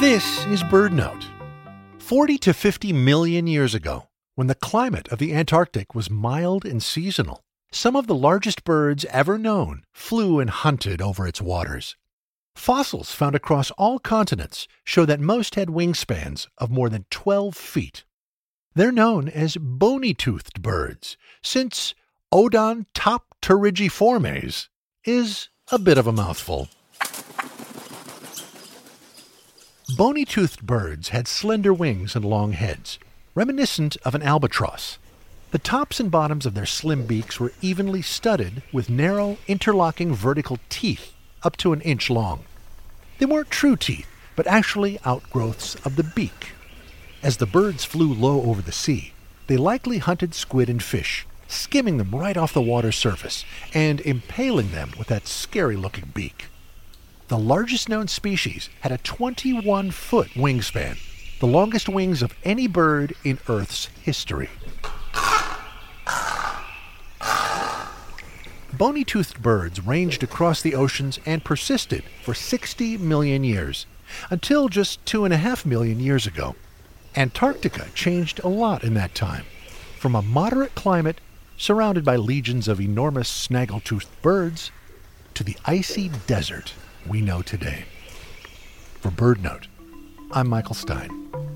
This is Bird Note. 40 to 50 million years ago, when the climate of the Antarctic was mild and seasonal, some of the largest birds ever known flew and hunted over its waters. Fossils found across all continents show that most had wingspans of more than 12 feet. They're known as bony toothed birds, since Odontopterygiformes is a bit of a mouthful. Bony toothed birds had slender wings and long heads, reminiscent of an albatross. The tops and bottoms of their slim beaks were evenly studded with narrow, interlocking vertical teeth up to an inch long. They weren't true teeth, but actually outgrowths of the beak. As the birds flew low over the sea, they likely hunted squid and fish, skimming them right off the water's surface and impaling them with that scary looking beak. The largest known species had a 21 foot wingspan, the longest wings of any bird in Earth's history. Bony toothed birds ranged across the oceans and persisted for 60 million years, until just two and a half million years ago. Antarctica changed a lot in that time, from a moderate climate surrounded by legions of enormous snaggle-toothed birds to the icy desert we know today. For Bird Note, I'm Michael Stein.